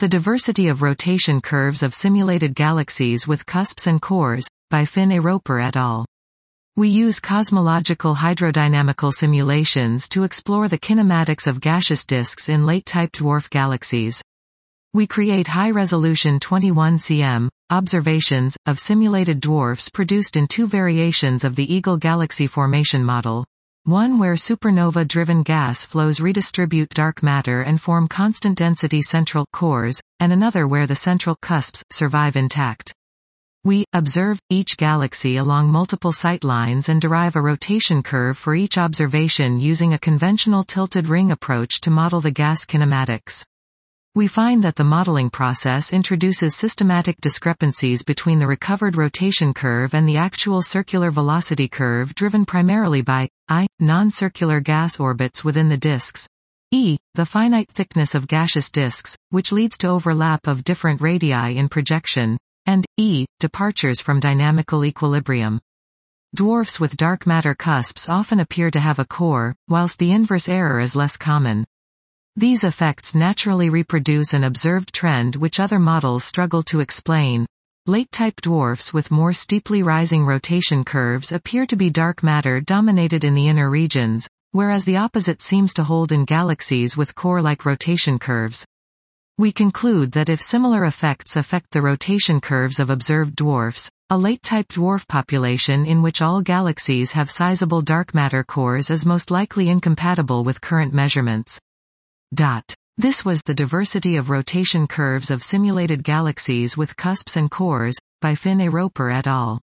The Diversity of Rotation Curves of Simulated Galaxies with Cusps and Cores, by Finn A. Roper et al. We use cosmological hydrodynamical simulations to explore the kinematics of gaseous disks in late-type dwarf galaxies. We create high-resolution 21 cm observations of simulated dwarfs produced in two variations of the Eagle galaxy formation model. One where supernova-driven gas flows redistribute dark matter and form constant density central cores, and another where the central cusps survive intact. We observe each galaxy along multiple sightlines and derive a rotation curve for each observation using a conventional tilted ring approach to model the gas kinematics. We find that the modeling process introduces systematic discrepancies between the recovered rotation curve and the actual circular velocity curve driven primarily by I. non-circular gas orbits within the disks, e. the finite thickness of gaseous disks, which leads to overlap of different radii in projection, and e. departures from dynamical equilibrium. Dwarfs with dark matter cusps often appear to have a core, whilst the inverse error is less common. These effects naturally reproduce an observed trend which other models struggle to explain. Late-type dwarfs with more steeply rising rotation curves appear to be dark matter dominated in the inner regions, whereas the opposite seems to hold in galaxies with core-like rotation curves. We conclude that if similar effects affect the rotation curves of observed dwarfs, a late-type dwarf population in which all galaxies have sizable dark matter cores is most likely incompatible with current measurements. Dot. This was The Diversity of Rotation Curves of Simulated Galaxies with Cusps and Cores, by Finn A. Roper et al.